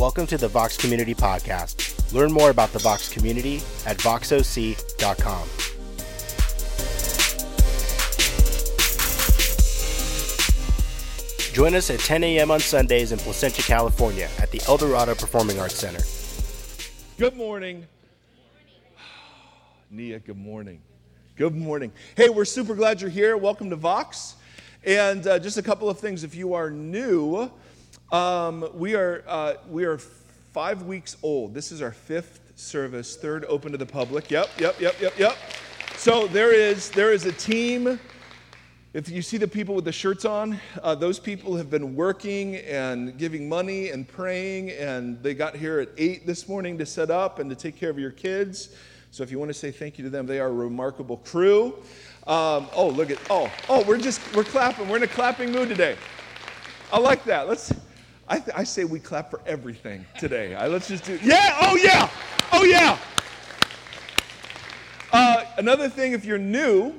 Welcome to the Vox Community Podcast. Learn more about the Vox community at voxoc.com. Join us at 10 a.m. on Sundays in Placentia, California at the Eldorado Performing Arts Center. Good morning. Nia, good morning. Good morning. Hey, we're super glad you're here. Welcome to Vox. And uh, just a couple of things if you are new, um, we, are, uh, we are five weeks old. This is our fifth service, third open to the public. Yep, yep, yep, yep, yep. So there is, there is a team if you see the people with the shirts on, uh, those people have been working and giving money and praying, and they got here at 8 this morning to set up and to take care of your kids. So if you want to say thank you to them, they are a remarkable crew. Um, oh, look at, oh, oh, we're just, we're clapping. We're in a clapping mood today. I like that. Let's, I, th- I say we clap for everything today. I, let's just do, yeah, oh yeah, oh yeah. Uh, another thing, if you're new,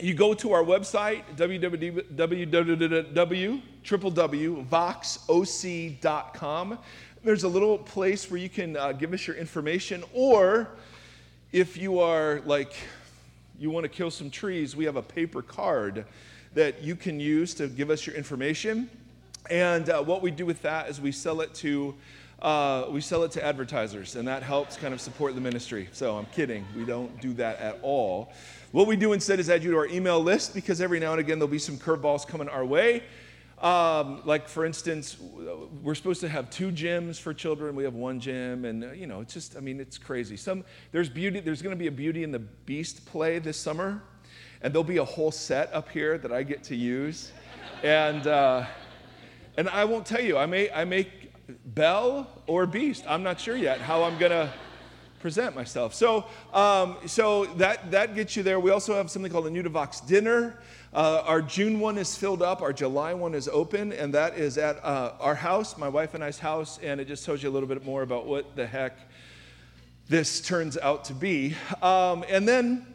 you go to our website, www.voxoc.com. There's a little place where you can uh, give us your information, or if you are like, you want to kill some trees, we have a paper card that you can use to give us your information. And uh, what we do with that is we sell it to uh, we sell it to advertisers, and that helps kind of support the ministry. So I'm kidding, we don't do that at all. What we do instead is add you to our email list because every now and again there'll be some curveballs coming our way. Um, like for instance, we're supposed to have two gyms for children. We have one gym, and uh, you know, it's just, I mean, it's crazy. Some there's beauty. There's going to be a Beauty and the Beast play this summer, and there'll be a whole set up here that I get to use, and uh, and I won't tell you. I may I may Belle or Beast. I'm not sure yet how I'm to present myself. So, um, so that, that gets you there. We also have something called New to dinner. Uh, our June one is filled up, our July one is open, and that is at uh, our house, my wife and I's house, and it just tells you a little bit more about what the heck this turns out to be. Um, and then,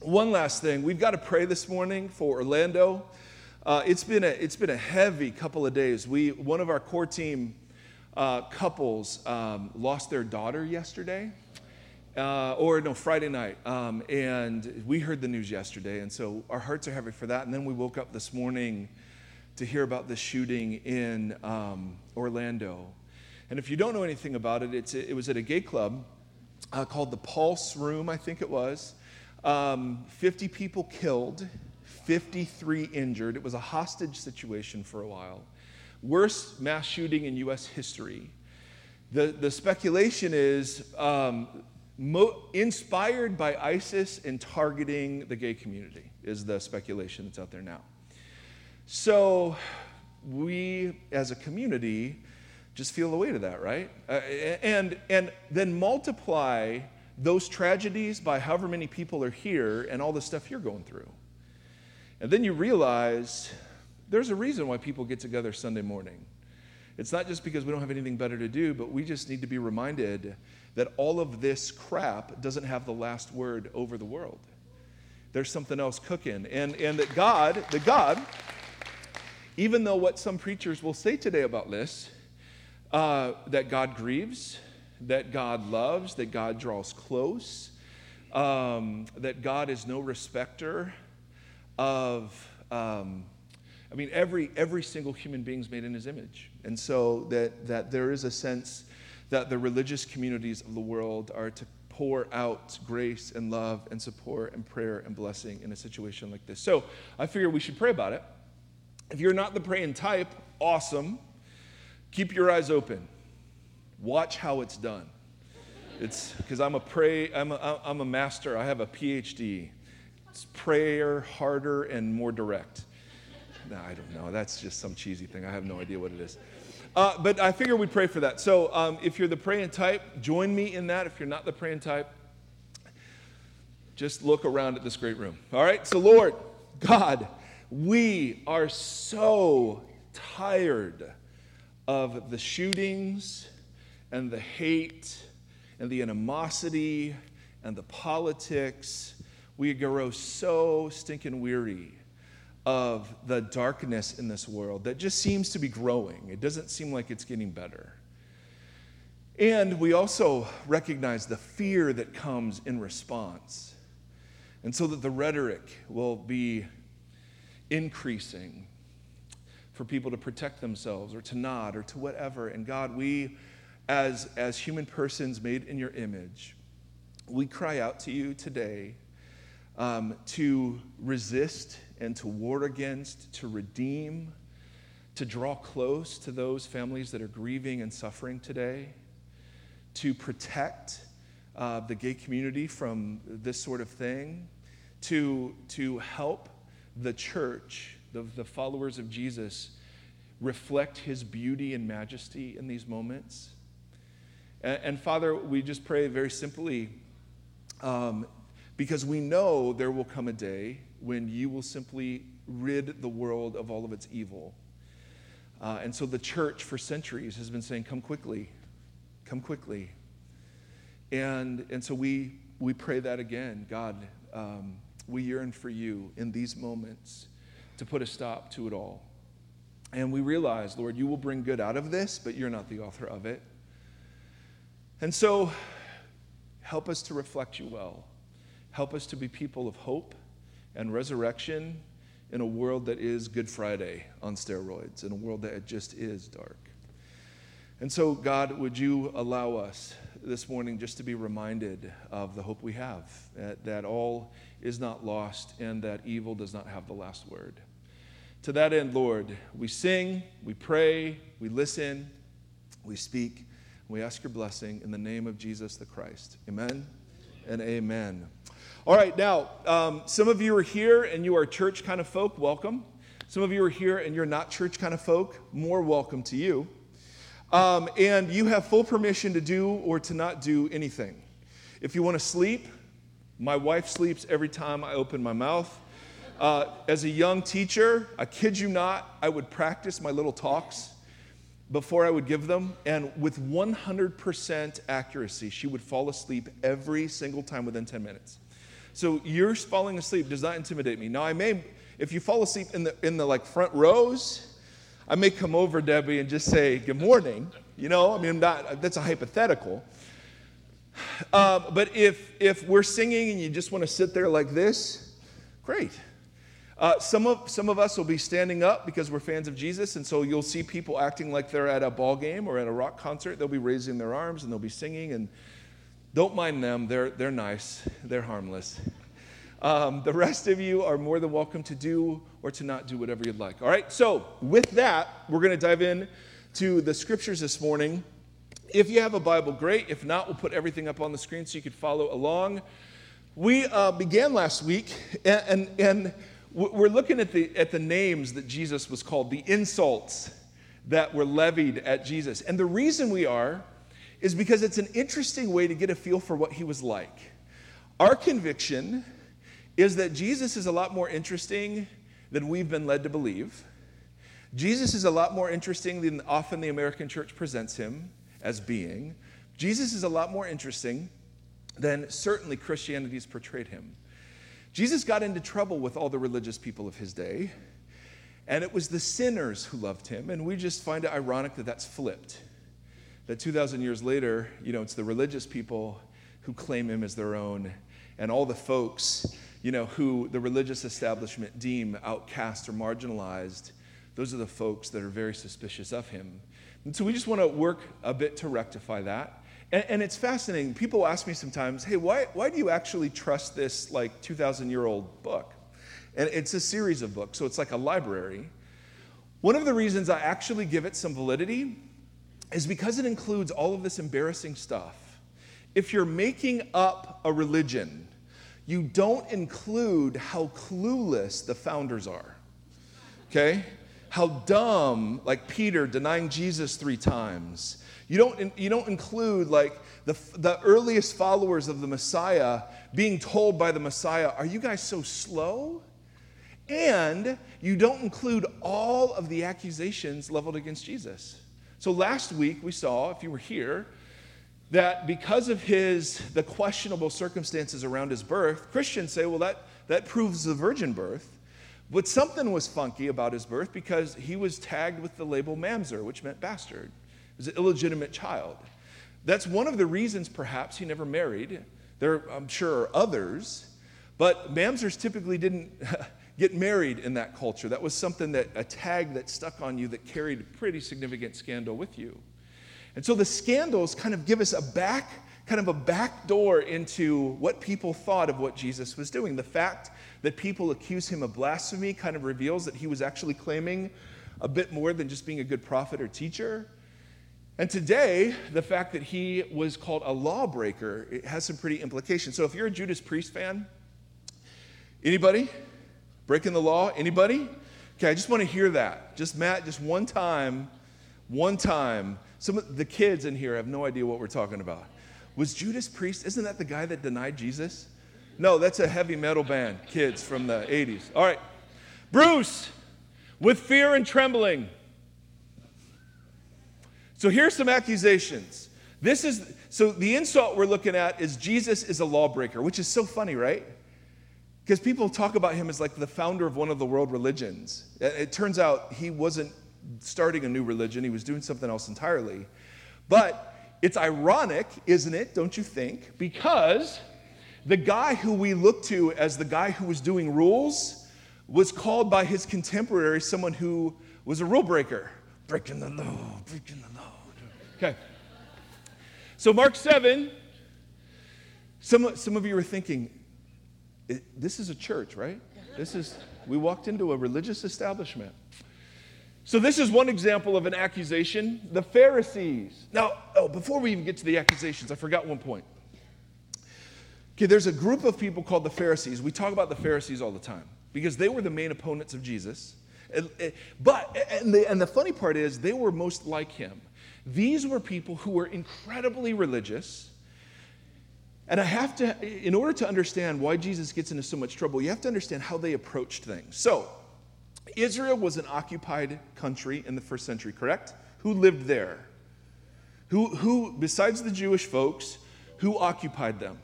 one last thing we've got to pray this morning for Orlando. Uh, it's, been a, it's been a heavy couple of days. We, one of our core team uh, couples um, lost their daughter yesterday. Uh, or no, Friday night. Um, and we heard the news yesterday, and so our hearts are heavy for that. And then we woke up this morning to hear about the shooting in um, Orlando. And if you don't know anything about it, it's, it was at a gay club uh, called the Pulse Room, I think it was. Um, 50 people killed, 53 injured. It was a hostage situation for a while worst mass shooting in U.S. history. The, the speculation is um, mo- inspired by ISIS and targeting the gay community, is the speculation that's out there now. So we, as a community, just feel the weight of that, right? Uh, and, and then multiply those tragedies by however many people are here and all the stuff you're going through. And then you realize there's a reason why people get together Sunday morning. It's not just because we don't have anything better to do, but we just need to be reminded that all of this crap doesn't have the last word over the world. There's something else cooking. And, and that God, that God, even though what some preachers will say today about this, uh, that God grieves, that God loves, that God draws close, um, that God is no respecter of. Um, I mean, every, every single human being is made in his image. And so that, that there is a sense that the religious communities of the world are to pour out grace and love and support and prayer and blessing in a situation like this. So I figure we should pray about it. If you're not the praying type, awesome. Keep your eyes open. Watch how it's done. It's because I'm a pray, I'm a, I'm a master. I have a PhD. Prayer harder and more direct. No, I don't know. That's just some cheesy thing. I have no idea what it is. Uh, but I figure we'd pray for that. So um, if you're the praying type, join me in that. If you're not the praying type, just look around at this great room. All right? So, Lord, God, we are so tired of the shootings and the hate and the animosity and the politics. We grow so stinking weary of the darkness in this world that just seems to be growing. It doesn't seem like it's getting better. And we also recognize the fear that comes in response. And so that the rhetoric will be increasing for people to protect themselves or to nod or to whatever. And God, we, as, as human persons made in your image, we cry out to you today um, to resist and to ward against, to redeem, to draw close to those families that are grieving and suffering today to protect uh, the gay community from this sort of thing, to, to help the church, the, the followers of Jesus, reflect his beauty and majesty in these moments. And, and Father, we just pray very simply um, because we know there will come a day when you will simply rid the world of all of its evil. Uh, and so the church for centuries has been saying, Come quickly, Come quickly. And, and so we, we pray that again. God, um, we yearn for you in these moments to put a stop to it all. And we realize, Lord, you will bring good out of this, but you're not the author of it. And so help us to reflect you well. Help us to be people of hope and resurrection in a world that is Good Friday on steroids, in a world that just is dark. And so, God, would you allow us this morning just to be reminded of the hope we have that, that all is not lost and that evil does not have the last word. To that end, Lord, we sing, we pray, we listen, we speak, we ask your blessing in the name of Jesus the Christ. Amen and amen. All right, now, um, some of you are here and you are church kind of folk, welcome. Some of you are here and you're not church kind of folk, more welcome to you. Um, and you have full permission to do or to not do anything. If you want to sleep, my wife sleeps every time I open my mouth. Uh, as a young teacher, I kid you not, I would practice my little talks before I would give them, and with 100% accuracy, she would fall asleep every single time within 10 minutes. So you're falling asleep does not intimidate me. Now I may, if you fall asleep in the in the like front rows, I may come over, Debbie, and just say, Good morning. You know, I mean, not, that's a hypothetical. Uh, but if, if we're singing and you just want to sit there like this, great. Uh, some, of, some of us will be standing up because we're fans of Jesus, and so you'll see people acting like they're at a ball game or at a rock concert. They'll be raising their arms and they'll be singing, and don't mind them. They're, they're nice, they're harmless. Um, the rest of you are more than welcome to do or to not do whatever you'd like. All right, so with that, we're going to dive in to the scriptures this morning. If you have a Bible, great. If not, we'll put everything up on the screen so you could follow along. We uh, began last week, and, and, and we're looking at the, at the names that Jesus was called, the insults that were levied at Jesus. And the reason we are is because it's an interesting way to get a feel for what he was like. Our conviction is that Jesus is a lot more interesting than we've been led to believe. Jesus is a lot more interesting than often the American church presents him as being. Jesus is a lot more interesting than certainly Christianity has portrayed him. Jesus got into trouble with all the religious people of his day, and it was the sinners who loved him. And we just find it ironic that that's flipped. That 2,000 years later, you know, it's the religious people who claim him as their own, and all the folks you know, who the religious establishment deem outcast or marginalized, those are the folks that are very suspicious of him. And so we just want to work a bit to rectify that. And, and it's fascinating. People ask me sometimes, hey, why, why do you actually trust this like 2,000 year old book? And it's a series of books, so it's like a library. One of the reasons I actually give it some validity is because it includes all of this embarrassing stuff. If you're making up a religion, you don't include how clueless the founders are. Okay? How dumb, like Peter denying Jesus three times. You don't, you don't include like the, the earliest followers of the Messiah being told by the Messiah, Are you guys so slow? And you don't include all of the accusations leveled against Jesus. So last week we saw, if you were here, that because of his the questionable circumstances around his birth christians say well that that proves the virgin birth but something was funky about his birth because he was tagged with the label mamzer which meant bastard it was an illegitimate child That's one of the reasons, perhaps, he never married. There, I'm sure, are others. But mamzers typically didn't get married in that culture. That was something that, a tag that stuck on you that carried pretty significant scandal with you. And so the scandals kind of give us a back, kind of a back door into what people thought of what Jesus was doing. The fact that people accuse him of blasphemy kind of reveals that he was actually claiming a bit more than just being a good prophet or teacher. And today, the fact that he was called a lawbreaker, it has some pretty implications. So if you're a Judas Priest fan, anybody? Breaking the law? Anybody? Okay, I just want to hear that. Just Matt, just one time, one time. Some of the kids in here have no idea what we're talking about. Was Judas Priest, isn't that the guy that denied Jesus? No, that's a heavy metal band, kids from the 80s. All right. Bruce, with fear and trembling. So here's some accusations. This is so the insult we're looking at is Jesus is a lawbreaker, which is so funny, right? Because people talk about him as like the founder of one of the world religions. It turns out he wasn't starting a new religion, he was doing something else entirely. But it's ironic, isn't it? Don't you think? Because the guy who we look to as the guy who was doing rules was called by his contemporaries someone who was a rule breaker, breaking the law, breaking the law. Okay. So, Mark 7, some, some of you are thinking, this is a church, right? This is, we walked into a religious establishment. So, this is one example of an accusation. The Pharisees. Now, oh, before we even get to the accusations, I forgot one point. Okay, there's a group of people called the Pharisees. We talk about the Pharisees all the time because they were the main opponents of Jesus. But, and the, and the funny part is, they were most like him. These were people who were incredibly religious. And I have to, in order to understand why Jesus gets into so much trouble, you have to understand how they approached things. So, Israel was an occupied country in the first century, correct? Who lived there? Who, who besides the Jewish folks, who occupied them?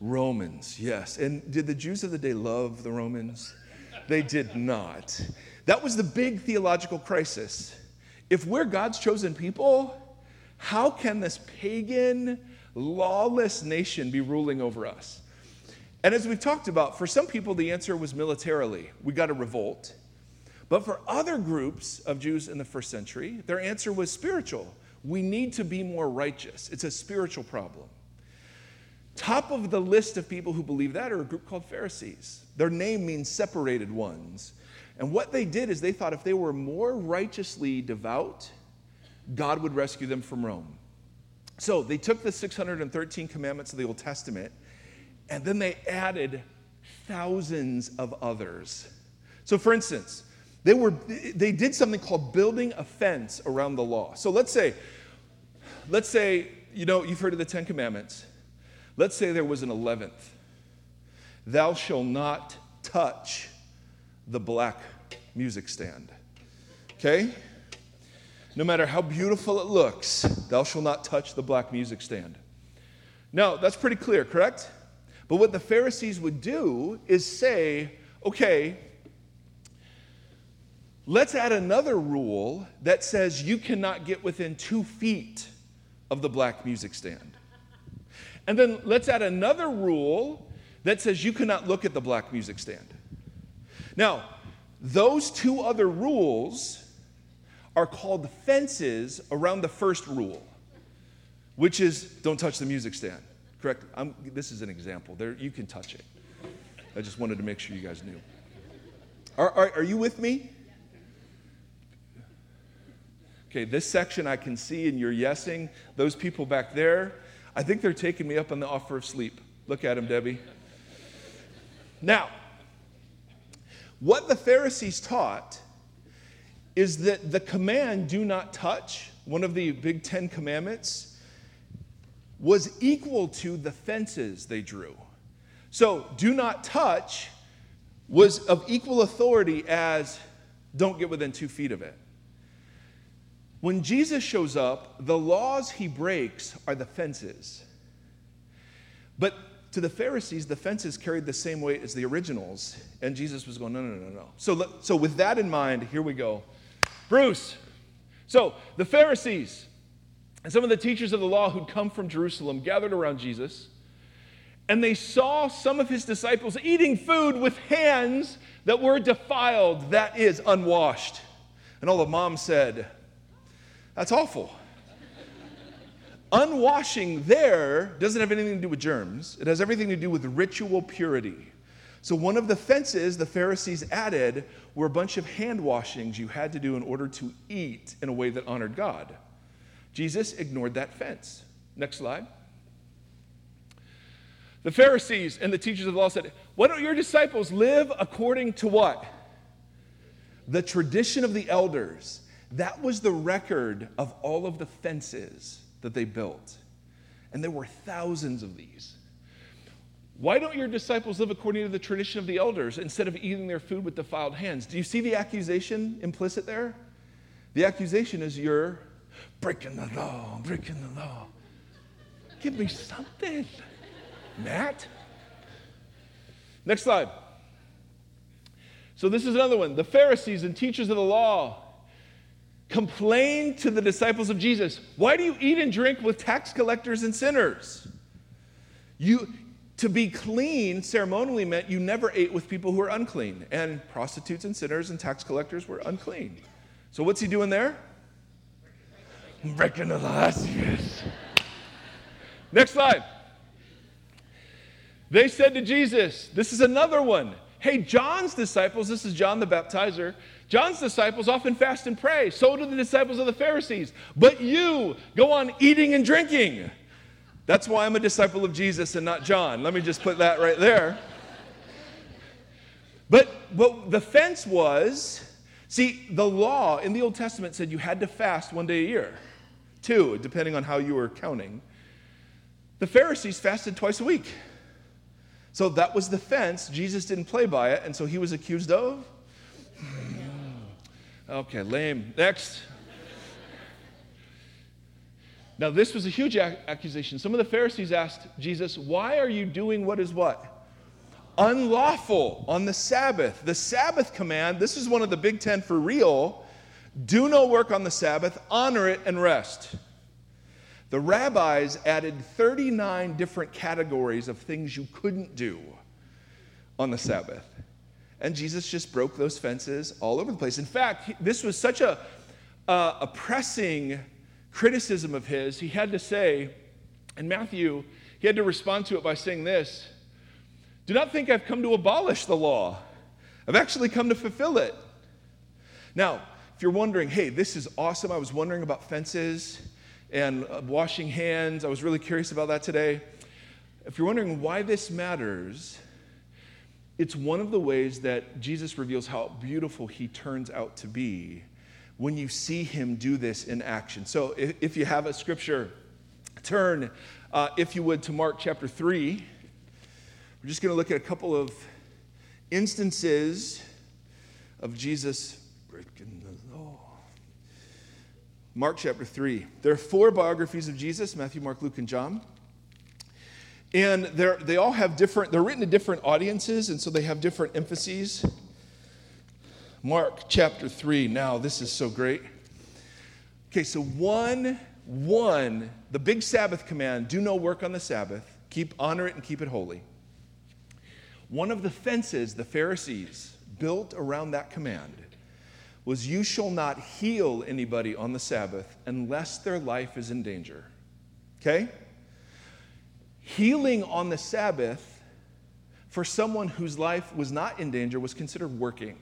Romans, yes. And did the Jews of the day love the Romans? They did not. That was the big theological crisis. If we're God's chosen people, how can this pagan, lawless nation be ruling over us? And as we've talked about, for some people, the answer was militarily. We got to revolt. But for other groups of Jews in the first century, their answer was spiritual. We need to be more righteous. It's a spiritual problem. Top of the list of people who believe that are a group called Pharisees. Their name means separated ones. And what they did is they thought if they were more righteously devout, God would rescue them from Rome. So they took the 613 commandments of the Old Testament and then they added thousands of others. So, for instance, they, were, they did something called building a fence around the law. So let's say, let's say, you know, you've heard of the Ten Commandments. Let's say there was an 11th. Thou shalt not touch the black music stand. Okay? No matter how beautiful it looks, thou shalt not touch the black music stand. Now, that's pretty clear, correct? But what the Pharisees would do is say, okay, let's add another rule that says you cannot get within two feet of the black music stand. And then let's add another rule that says you cannot look at the black music stand. Now, those two other rules are called fences around the first rule, which is don't touch the music stand. Correct? I'm, this is an example. There, you can touch it. I just wanted to make sure you guys knew. Are, are, are you with me? Okay, this section I can see, and you're yesing. Those people back there, I think they're taking me up on the offer of sleep. Look at them, Debbie. Now, what the Pharisees taught is that the command, do not touch, one of the big Ten Commandments, was equal to the fences they drew. So, do not touch was of equal authority as don't get within two feet of it. When Jesus shows up, the laws he breaks are the fences. But to the Pharisees, the fences carried the same weight as the originals. And Jesus was going, no, no, no, no. So, so with that in mind, here we go. Bruce. So the Pharisees, And some of the teachers of the law who'd come from Jerusalem gathered around Jesus, and they saw some of his disciples eating food with hands that were defiled, that is, unwashed. And all the moms said, That's awful. Unwashing there doesn't have anything to do with germs, it has everything to do with ritual purity. So, one of the fences the Pharisees added were a bunch of hand washings you had to do in order to eat in a way that honored God. Jesus ignored that fence. Next slide. The Pharisees and the teachers of the law said, Why don't your disciples live according to what? The tradition of the elders. That was the record of all of the fences that they built. And there were thousands of these. Why don't your disciples live according to the tradition of the elders instead of eating their food with defiled hands? Do you see the accusation implicit there? The accusation is you're breaking the law, breaking the law. Give me something, Matt. Next slide. So, this is another one. The Pharisees and teachers of the law complained to the disciples of Jesus, Why do you eat and drink with tax collectors and sinners? You, to be clean ceremonially meant you never ate with people who were unclean, and prostitutes and sinners and tax collectors were unclean. So, what's he doing there? Breaking the. Next slide. They said to Jesus, This is another one. Hey, John's disciples, this is John the baptizer, John's disciples often fast and pray. So do the disciples of the Pharisees. But you go on eating and drinking. That's why I'm a disciple of Jesus and not John. Let me just put that right there. But, but the fence was see, the law in the Old Testament said you had to fast one day a year, two, depending on how you were counting. The Pharisees fasted twice a week. So that was the fence. Jesus didn't play by it, and so he was accused of hmm. Okay, lame. Next. Now, this was a huge ac- accusation. Some of the Pharisees asked Jesus, Why are you doing what is what? Unlawful on the Sabbath. The Sabbath command, this is one of the big ten for real. Do no work on the Sabbath, honor it, and rest. The rabbis added 39 different categories of things you couldn't do on the Sabbath. And Jesus just broke those fences all over the place. In fact, this was such a, uh, a pressing criticism of his, he had to say, in Matthew, he had to respond to it by saying this Do not think I've come to abolish the law, I've actually come to fulfill it. Now, if you're wondering, hey, this is awesome, I was wondering about fences and uh, washing hands, I was really curious about that today. If you're wondering why this matters, it's one of the ways that Jesus reveals how beautiful he turns out to be when you see him do this in action. So if, if you have a scripture, turn, uh, if you would, to Mark chapter 3. We're just going to look at a couple of instances of Jesus breaking the law. Mark chapter 3. There are four biographies of Jesus Matthew, Mark, Luke, and John. And they all have different, they're written to different audiences, and so they have different emphases. Mark chapter 3. Now, this is so great. Okay, so one, one, the big Sabbath command do no work on the Sabbath, keep, honor it, and keep it holy. One of the fences the Pharisees built around that command was you shall not heal anybody on the Sabbath unless their life is in danger. Okay? Healing on the Sabbath for someone whose life was not in danger was considered working.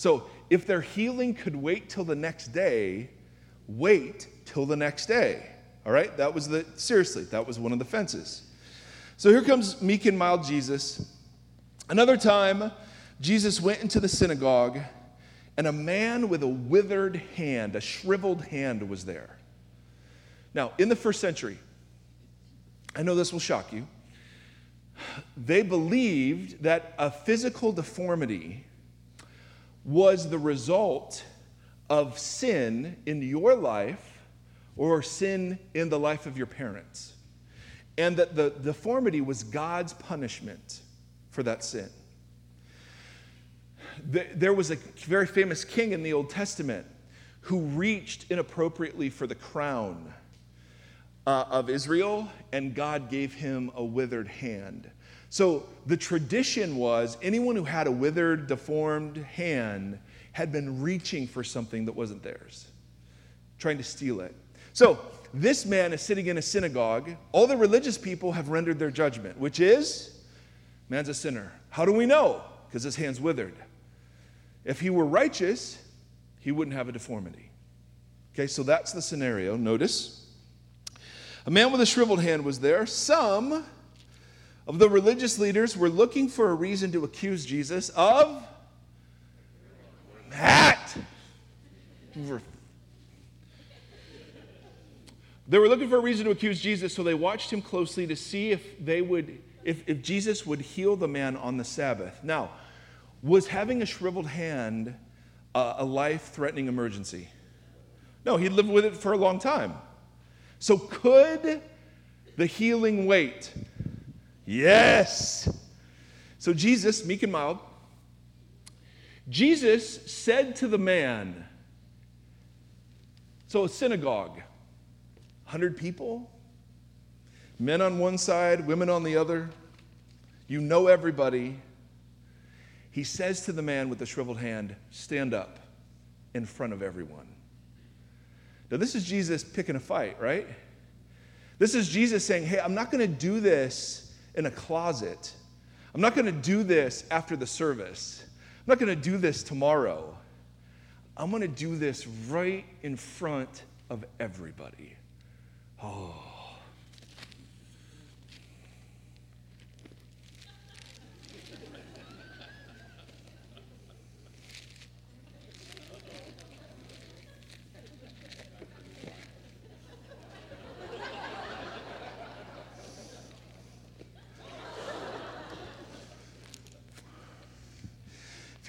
So if their healing could wait till the next day, wait till the next day. All right? That was the, seriously, that was one of the fences. So here comes meek and mild Jesus. Another time, Jesus went into the synagogue, and a man with a withered hand, a shriveled hand, was there. Now, in the first century, I know this will shock you. They believed that a physical deformity was the result of sin in your life or sin in the life of your parents. And that the deformity was God's punishment for that sin. There was a very famous king in the Old Testament who reached inappropriately for the crown uh, of Israel, and God gave him a withered hand. So the tradition was anyone who had a withered, deformed hand had been reaching for something that wasn't theirs, trying to steal it. So this man is sitting in a synagogue. All the religious people have rendered their judgment, which is man's a sinner. How do we know? Because his hand's withered. If he were righteous, he wouldn't have a deformity. Okay, so that's the scenario. Notice a man with a shriveled hand was there. Some of the religious leaders were looking for a reason to accuse Jesus of that. They were looking for a reason to accuse Jesus, so they watched him closely to see if they would, if, if Jesus would heal the man on the Sabbath. Now, was having a shriveled hand a life-threatening emergency? No, he'd lived with it for a long time. So could the healing wait? Yes. So Jesus, meek and mild, Jesus said to the man, so a synagogue, 100 people, men on one side, women on the other. You know everybody. He says to the man with the shriveled hand, Stand up in front of everyone. Now, this is Jesus picking a fight, right? This is Jesus saying, Hey, I'm not going to do this in a closet. I'm not going to do this after the service. I'm not going to do this tomorrow. I'm going to do this right in front of everybody. Oh.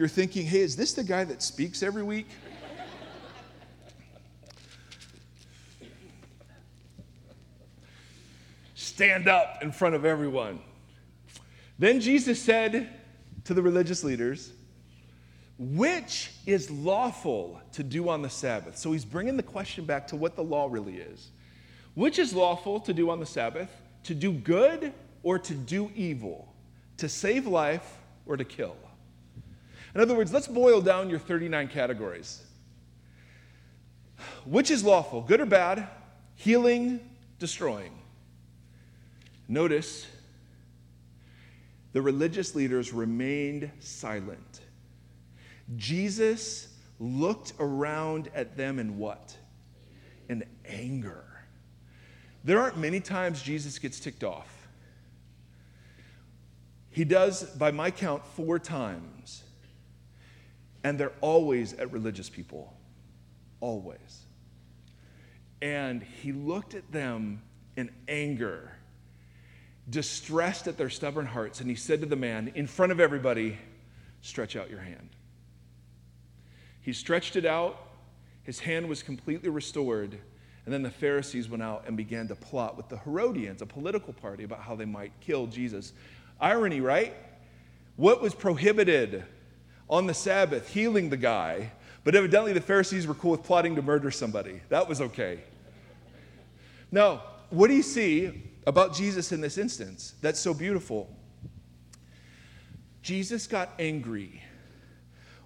You're thinking, hey, is this the guy that speaks every week? stand up in front of everyone. Then Jesus said to the religious leaders, Which is lawful to do on the Sabbath? So he's bringing the question back to what the law really is. Which is lawful to do on the Sabbath? To do good or to do evil? To save life or to kill? In other words, let's boil down your 39 categories. Which is lawful, good or bad? Healing, destroying. Notice the religious leaders remained silent. Jesus looked around at them in what? In anger. There aren't many times Jesus gets ticked off. He does, by my count, four times. And they're always at religious people. Always. And he looked at them in anger distressed at their stubborn hearts, and he said to the man, in front of everybody, Stretch out your hand. He stretched it out, his hand was completely restored, and then the Pharisees went out and began to plot with the Herodians, a political party, about how they might kill Jesus. Irony, right? What was prohibited on the Sabbath? Healing the guy. But evidently, the Pharisees were cool with plotting to murder somebody. That was okay. Now, what do you see about Jesus in this instance that's so beautiful. Jesus got angry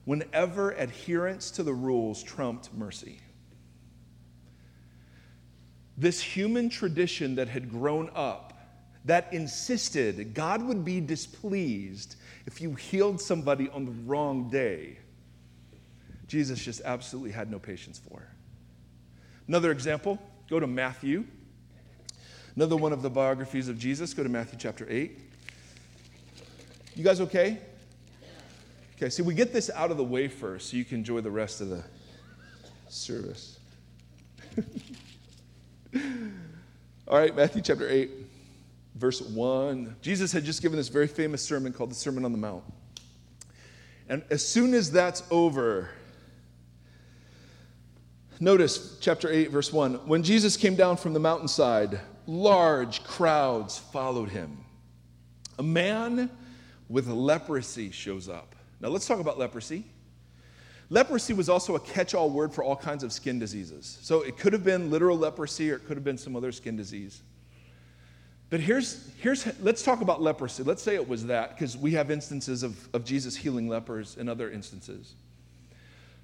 whenever adherence to the rules trumped mercy. This human tradition that had grown up that insisted God would be displeased if you healed somebody on the wrong day, Jesus just absolutely had no patience for. Another example, go to Matthew Another one of the biographies of Jesus, go to Matthew chapter 8. You guys okay? Okay, see, we get this out of the way first so you can enjoy the rest of the service. All right, Matthew chapter 8, verse 1. Jesus had just given this very famous sermon called the Sermon on the Mount. And as soon as that's over, notice chapter 8, verse 1. When Jesus came down from the mountainside, large crowds followed him. A man with leprosy shows up. Now, let's talk about leprosy. Leprosy was also a catch all word for all kinds of skin diseases. So it could have been literal leprosy or it could have been some other skin disease. But here's, here's let's talk about leprosy. Let's say it was that, because we have instances of, of Jesus healing lepers in other instances.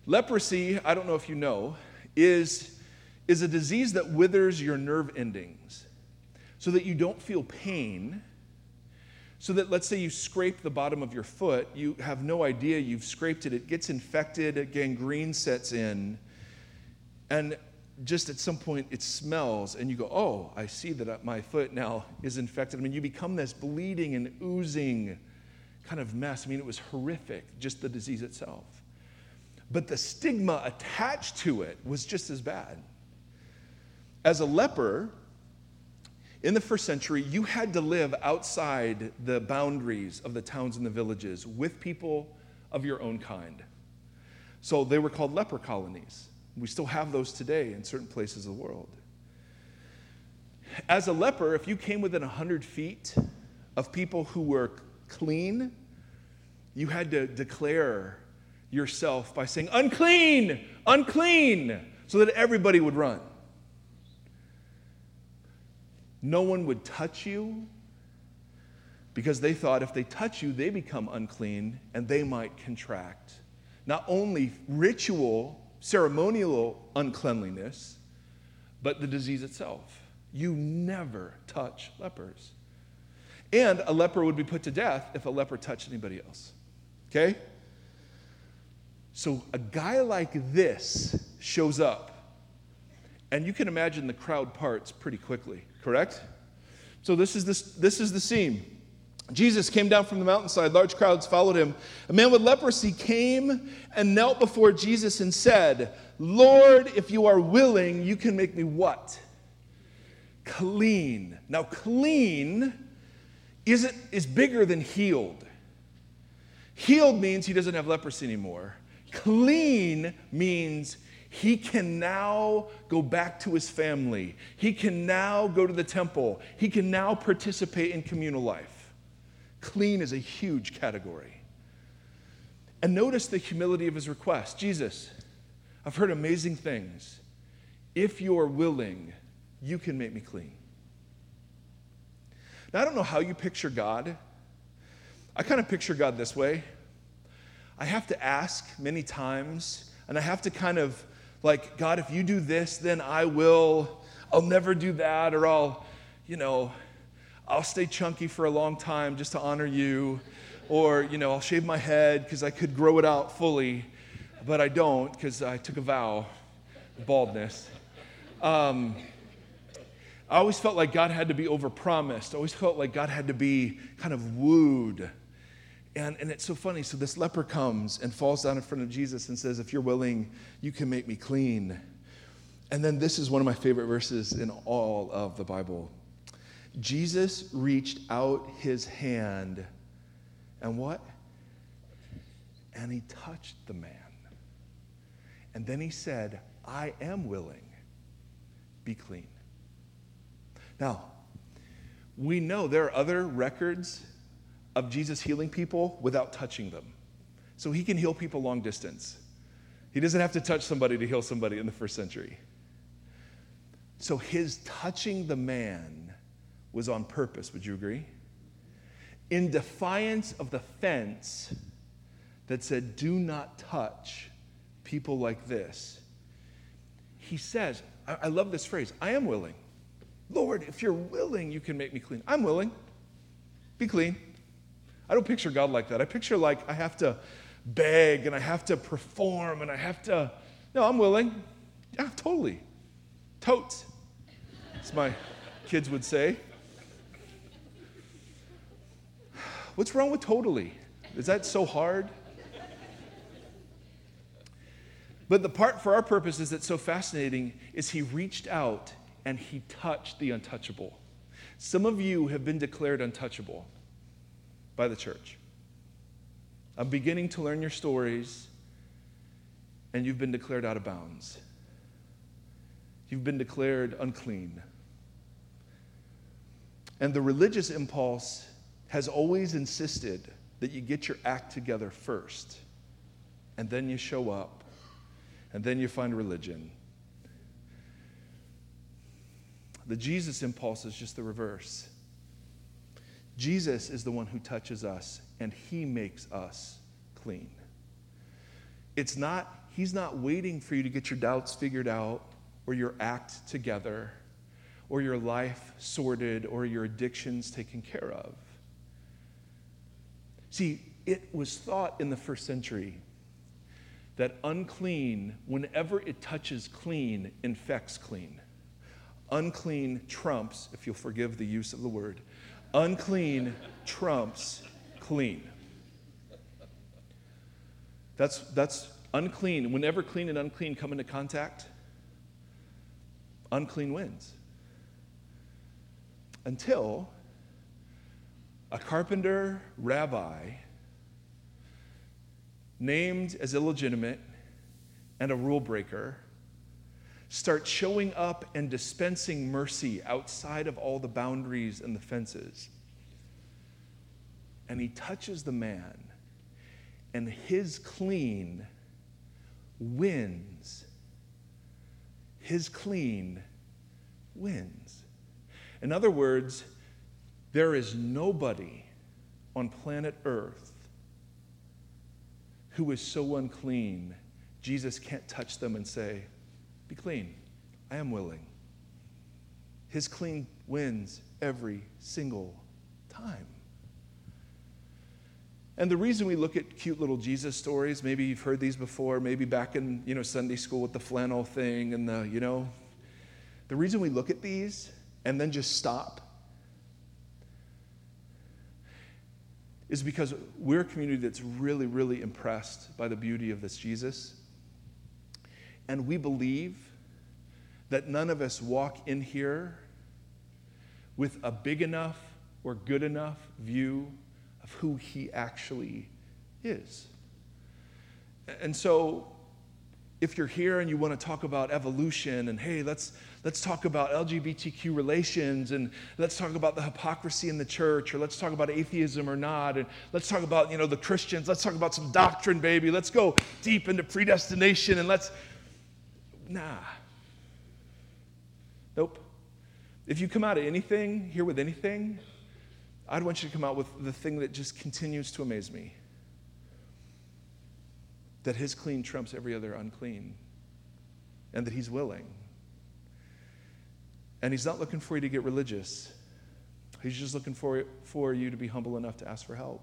Leprosy, I don't know if you know, is, is a disease that withers your nerve endings so that you don't feel pain. So that, let's say, you scrape the bottom of your foot, you have no idea you've scraped it, it gets infected, gangrene sets in, and just at some point it smells and you go, oh, I see that uh, my foot now is infected. I mean, you become this bleeding and oozing kind of mess. I mean, it was horrific, just the disease itself. But the stigma attached to it was just as bad. As a leper, in the first century, you had to live outside the boundaries of the towns and the villages with people of your own kind. So they were called leper colonies. We still have those today in certain places of the world. As a leper, if you came within 100 feet of people who were clean, you had to declare yourself by saying, unclean, unclean, so that everybody would run. No one would touch you because they thought if they touch you, they become unclean and they might contract not only ritual ceremonial uncleanliness, but the disease itself. You never touch lepers. And a leper would be put to death if a leper touched anybody else. Okay? So a guy like this shows up, and you can imagine the crowd parts pretty quickly, correct? So this is, this, this is the scene. Jesus came down from the mountainside. Large crowds followed him. A man with leprosy came and knelt before Jesus and said, Lord, if you are willing, you can make me what? Clean. Now, clean is bigger than healed. Healed means he doesn't have leprosy anymore. Clean means he can now go back to his family. He can now go to the temple. He can now participate in communal life. Clean is a huge category. And notice the humility of his request Jesus, I've heard amazing things. If you are willing, you can make me clean. Now, I don't know how you picture God. I kind of picture God this way. I have to ask many times, and I have to kind of like, God, if you do this, then I will, I'll never do that, or I'll, you know, I'll stay chunky for a long time just to honor you. Or, you know, I'll shave my head because I could grow it out fully, but I don't because I took a vow baldness. Um, I always felt like God had to be overpromised. I always felt like God had to be kind of wooed. And, and it's so funny. So this leper comes and falls down in front of Jesus and says, If you're willing, you can make me clean. And then this is one of my favorite verses in all of the Bible. Jesus reached out his hand and what? And he touched the man. And then he said, I am willing. Be clean. Now, we know there are other records of Jesus healing people without touching them. So he can heal people long distance. He doesn't have to touch somebody to heal somebody in the first century. So his touching the man was on purpose. Would you agree? In defiance of the fence that said, do not touch people like this, he says, I, I love this phrase, I am willing. Lord, if you're willing, you can make me clean. I'm willing. Be clean. I don't picture God like that. I picture like I have to beg and I have to perform and I have to. No, I'm willing. Yeah, totally. Totes, as my kids would say. What's wrong with totally? Is that so hard? But the part for our purposes that's so fascinating is he reached out and he touched the untouchable. Some of you have been declared untouchable by the church. I'm beginning to learn your stories, and you've been declared out of bounds. You've been declared unclean. And the religious impulse has always insisted that you get your act together first and then you show up, and then you find religion. The Jesus impulse is just the reverse. Jesus is the one who touches us, and he makes us clean. It's not, he's not waiting for you to get your doubts figured out or your act together or your life sorted or your addictions taken care of. See, it was thought in the first century that unclean, whenever it touches clean, infects clean. Unclean trumps, if you'll forgive the use of the word, unclean trumps clean. That's, that's unclean. Whenever clean and unclean come into contact, unclean wins. Until a carpenter rabbi named as illegitimate and a rule breaker start showing up and dispensing mercy outside of all the boundaries and the fences. And he touches the man, and his clean wins. His clean wins. In other words, there is nobody on planet Earth who is so unclean, Jesus can't touch them and say, Be clean. I am willing. His clean wins every single time. And the reason we look at cute little Jesus stories, maybe you've heard these before, maybe back in, you know, Sunday school with the flannel thing and the, you know, the reason we look at these and then just stop is because we're a community that's really, really impressed by the beauty of this Jesus. And we believe that none of us walk in here with a big enough or good enough view of who he actually is. And so, if you're here and you want to talk about evolution and hey, let's, let's talk about LGBTQ relations and let's talk about the hypocrisy in the church or let's talk about atheism or not and let's talk about, you know, the Christians, let's talk about some doctrine, baby. Let's go deep into predestination and let's nah. Nope. If you come out of anything here with anything, I'd want you to come out with the thing that just continues to amaze me that his clean trumps every other unclean, and that he's willing. And he's not looking for you to get religious, he's just looking for, for you to be humble enough to ask for help.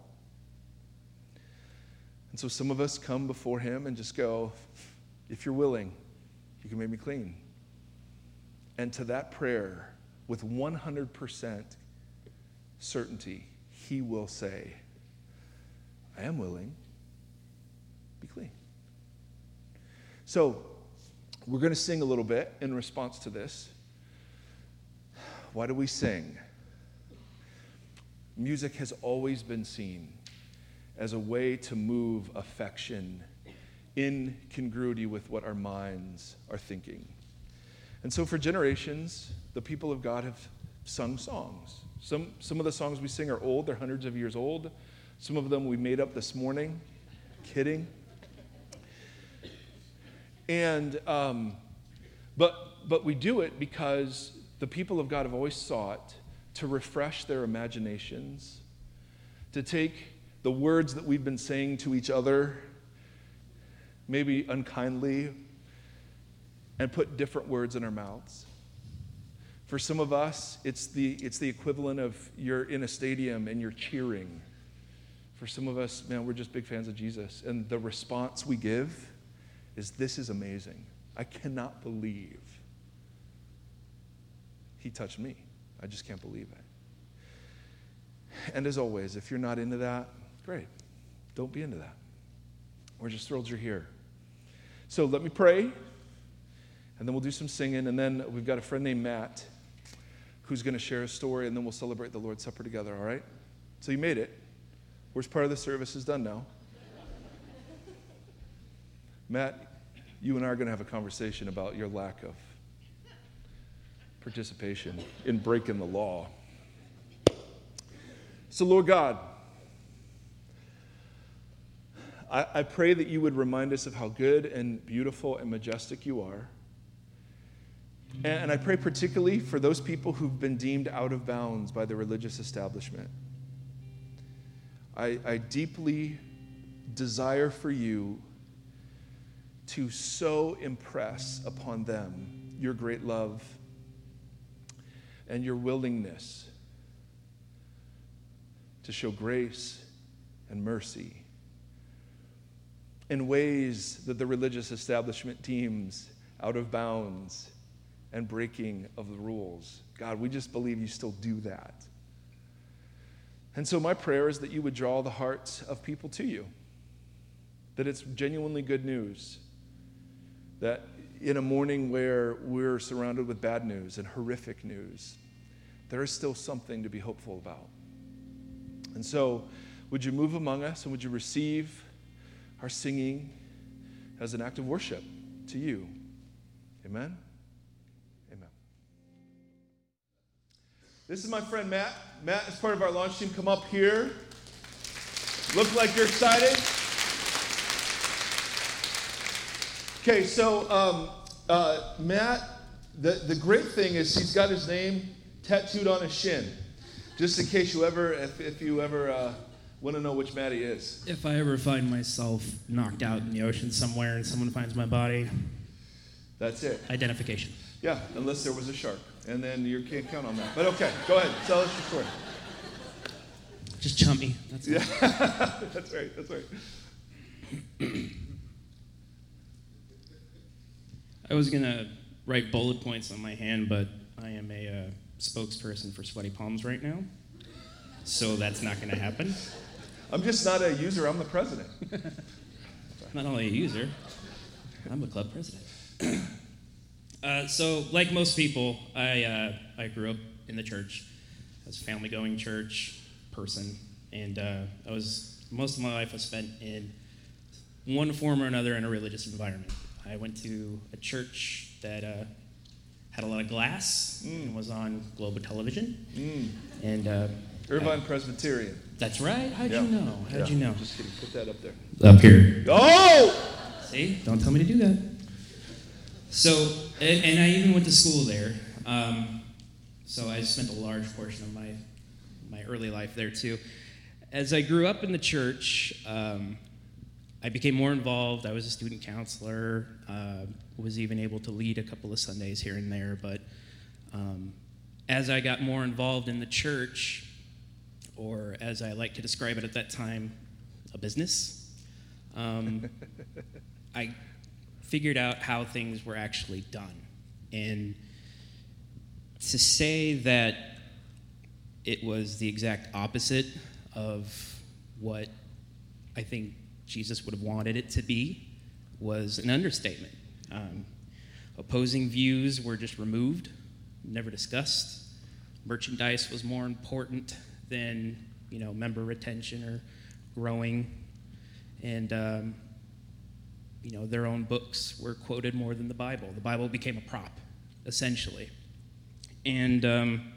And so some of us come before him and just go, if you're willing, you can make me clean. And to that prayer, with 100% certainty, he will say, I am willing. Be clean. So, we're going to sing a little bit in response to this. Why do we sing? Music has always been seen as a way to move affection in congruity with what our minds are thinking. And so, for generations, the people of God have sung songs. Some, some of the songs we sing are old, they're hundreds of years old. Some of them we made up this morning. Kidding. And, um, but, but we do it because the people of God have always sought to refresh their imaginations, to take the words that we've been saying to each other, maybe unkindly, and put different words in our mouths. For some of us, it's the, it's the equivalent of you're in a stadium and you're cheering. For some of us, man, we're just big fans of Jesus. And the response we give is this is amazing. I cannot believe he touched me. I just can't believe it. And as always, if you're not into that, great. Don't be into that. We're just thrilled you're here. So let me pray, and then we'll do some singing, and then we've got a friend named Matt who's going to share a story, and then we'll celebrate the Lord's Supper together, all right? So you made it. Worst part of the service is done now. Matt, you and I are going to have a conversation about your lack of participation in breaking the law. So, Lord God, I, I pray that you would remind us of how good and beautiful and majestic you are. And, I pray particularly for those people who've been deemed out of bounds by the religious establishment. I, I deeply desire for you to so impress upon them your great love and your willingness to show grace and mercy in ways that the religious establishment deems out of bounds and breaking of the rules. God, we just believe you still do that. And so, my prayer is that you would draw the hearts of people to you, that it's genuinely good news, that in a morning where we're surrounded with bad news and horrific news, there is still something to be hopeful about. And so, would you move among us and would you receive our singing as an act of worship to you? Amen? Amen. This is my friend Matt. Matt is part of our launch team. Come up here. Look like you're excited. Okay, so um, uh, Matt, the, the great thing is he's got his name tattooed on his shin. Just in case you ever, if, if you ever uh, want to know which Matt he is. If I ever find myself knocked out in the ocean somewhere and someone finds my body, That's it. identification. Yeah, unless there was a shark. And then you can't count on that. But okay, go ahead. Tell us your story. Just chump me. That's Yeah, that's right. That's right. I was gonna write bullet points on my hand, but I am a uh, spokesperson for Sweaty Palms right now, so that's not gonna happen. I'm just not a user. I'm the president. Not only a user, I'm a club president. uh, so, like most people, I uh, I grew up in the church. I was a family-going church person, and uh, I was most of my life was spent in one form or another in a religious environment. I went to a church that uh, had a lot of glass and was on global television, Mm. and uh, Irvine Presbyterian. that's right. How'd Yeah. you know? How'd Yeah, you know? Just kidding. Put that up there. Up here. Oh! See, don't tell me to do that. So, and, and I even went to school there. Um, so I spent a large portion of my my early life there too. As I grew up in the church, um, I became more involved. I was a student counselor. Uh, was even able to lead a couple of Sundays here and there. But um, as I got more involved in the church, or as I like to describe it at that time, a business. Um, I figured out how things were actually done. And to say that it was the exact opposite of what I think Jesus would have wanted it to be was an understatement. Um, opposing views were just removed, never discussed. Merchandise was more important than you know member retention or growing, and um, you know, their own books were quoted more than the Bible. The Bible became a prop, essentially. And um,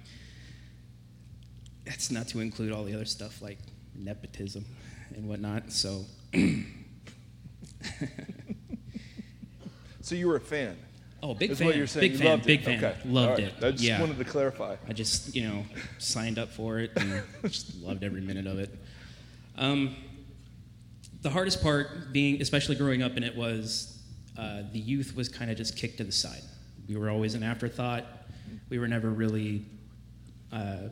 that's not to include all the other stuff like nepotism and whatnot. So, So you were a fan. oh, big That's fan. what you're saying. Big you fan. loved big it. fan. Okay. Loved right. it. I just yeah. wanted to clarify. I just, you know, signed up for it and just loved every minute of it. Um, the hardest part, being especially growing up in it, was uh, the youth was kind of just kicked to the side. We were always an afterthought. We were never really, uh,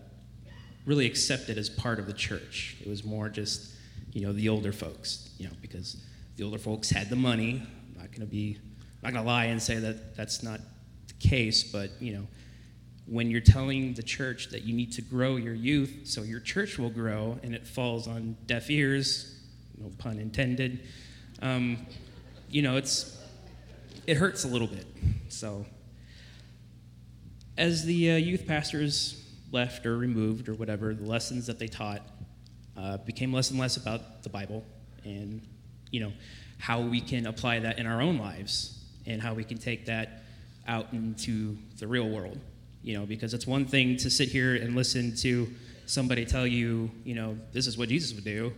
really accepted as part of the church. It was more just, you know, the older folks, you know, because the older folks had the money. I'm not going to be, I'm not going to lie and say that that's not the case, but you know, when you're telling the church that you need to grow your youth so your church will grow and it falls on deaf ears, no pun intended, um, you know, it's, it hurts a little bit. So, as the uh, youth pastors left or removed or whatever, the lessons that they taught uh, became less and less about the Bible and, you know, how we can apply that in our own lives and how we can take that out into the real world. You know, because it's one thing to sit here and listen to somebody tell you, you know, this is what Jesus would do,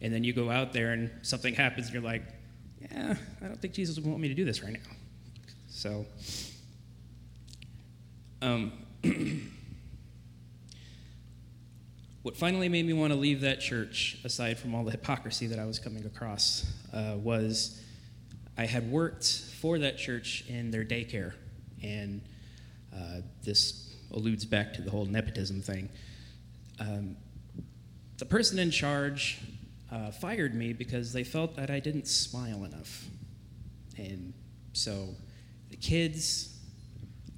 And then you go out there and something happens, and you're like, yeah, I don't think Jesus would want me to do this right now. So, um, what finally made me want to leave that church, aside from all the hypocrisy that I was coming across, uh, was I had worked for that church in their daycare. And uh, this alludes back to the whole nepotism thing. Um, the person in charge uh, fired me because they felt that I didn't smile enough. And so the kids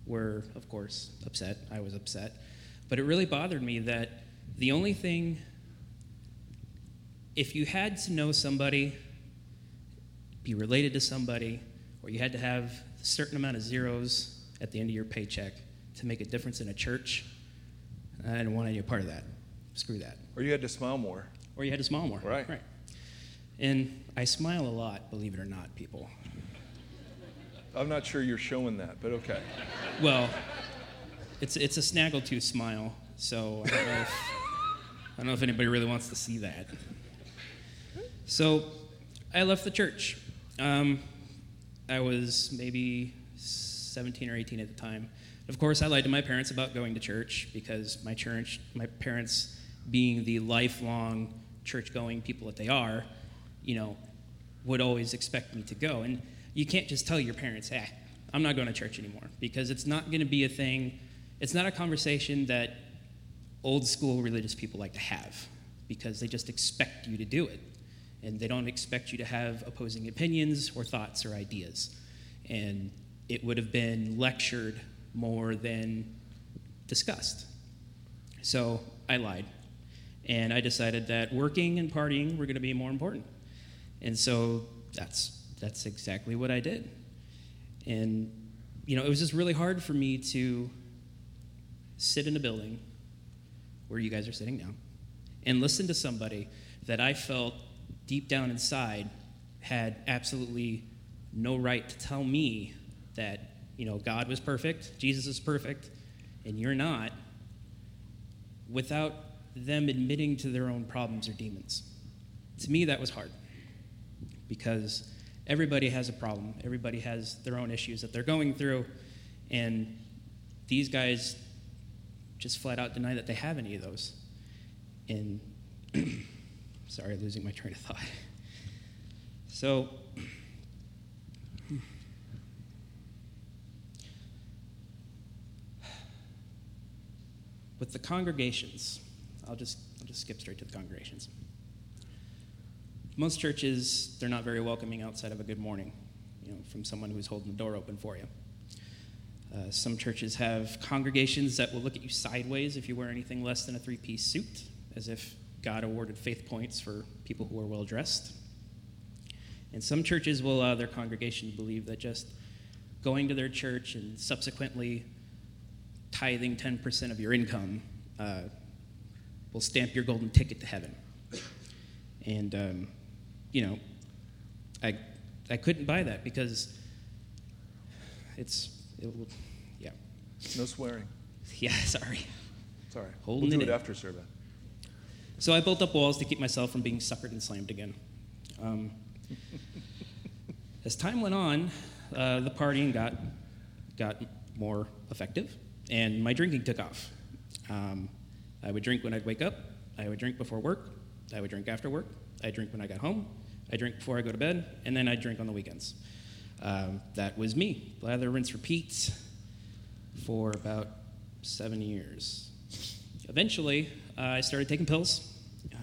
were, of course, upset. I was upset. But it really bothered me that the only thing, if you had to know somebody, be related to somebody, or you had to have a certain amount of zeros at the end of your paycheck to make a difference in a church, I didn't want any part of that. Screw that. Or you had to smile more. Or you had to smile more. Right. Right. And I smile a lot, believe it or not, people. I'm not sure you're showing that, but okay. Well, it's it's a snaggletooth smile, so I don't know if, I don't know if anybody really wants to see that. So, I left the church. Um, I was maybe 17 or 18 at the time. Of course, I lied to my parents about going to church because my church, my parents, being the lifelong church-going people that they are, you know, would always expect me to go. And you can't just tell your parents, "Hey, I'm not going to church anymore," because it's not going to be a thing. It's not a conversation that old school religious people like to have because they just expect you to do it. And they don't expect you to have opposing opinions or thoughts or ideas. And it would have been lectured more than discussed. So I lied. And I decided that working and partying were going to be more important. And so that's, that's exactly what I did. And, you know, it was just really hard for me to sit in a building where you guys are sitting now and listen to somebody that I felt deep down inside had absolutely no right to tell me that, you know, God was perfect, Jesus is perfect, and you're not, without them admitting to their own problems or demons. To me, that was hard because everybody has a problem, everybody has their own issues that they're going through, and these guys just flat out deny that they have any of those. And sorry, losing my train of thought. So, with the congregations, I'll just, I'll just skip straight to the congregations. Most churches, they're not very welcoming outside of a good morning, you know, from someone who's holding the door open for you. Uh, some churches have congregations that will look at you sideways if you wear anything less than a three piece suit, as if God awarded faith points for people who are well dressed. And some churches will allow their congregation to believe that just going to their church and subsequently tithing 10% of your income uh, will stamp your golden ticket to heaven. And, um, you know, I, I couldn't buy that because it's, it will. No swearing. Yeah, sorry. Sorry. Holding we'll do it it after service. So I built up walls to keep myself from being suckered and slammed again. Um, as time went on, uh, the partying got got more effective, and my drinking took off. Um, I would drink when I'd wake up. I would drink before work. I would drink after work. I drink when I got home. I drink before I go to bed, and then I drink on the weekends. Um, that was me. Lather, rinse, repeat for about seven years. Eventually, uh, I started taking pills.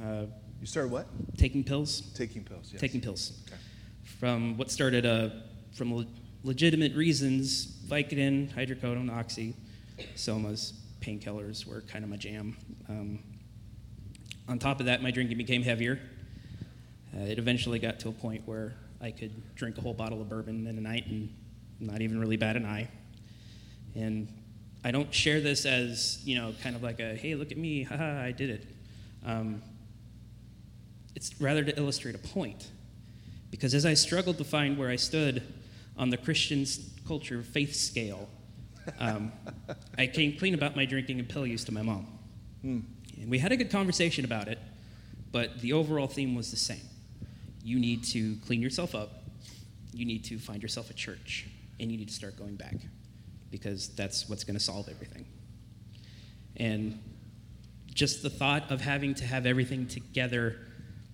Uh, You started what? taking pills. Taking pills. Yes. Taking pills. Okay. From what started uh, from le- legitimate reasons, Vicodin, hydrocodone, oxy, somas, painkillers were kind of my jam. Um, on top of that, my drinking became heavier. Uh, it eventually got to a point where I could drink a whole bottle of bourbon in a night and not even really bat an eye. And I don't share this as, you know, kind of like a, hey, look at me, haha, I did it. Um, it's rather to illustrate a point. Because as I struggled to find where I stood on the Christian culture faith scale, um, I came clean about my drinking and pill use to my mom. And we had a good conversation about it, but the overall theme was the same. You need to clean yourself up, you need to find yourself a church, and you need to start going back because that's what's going to solve everything. And just the thought of having to have everything together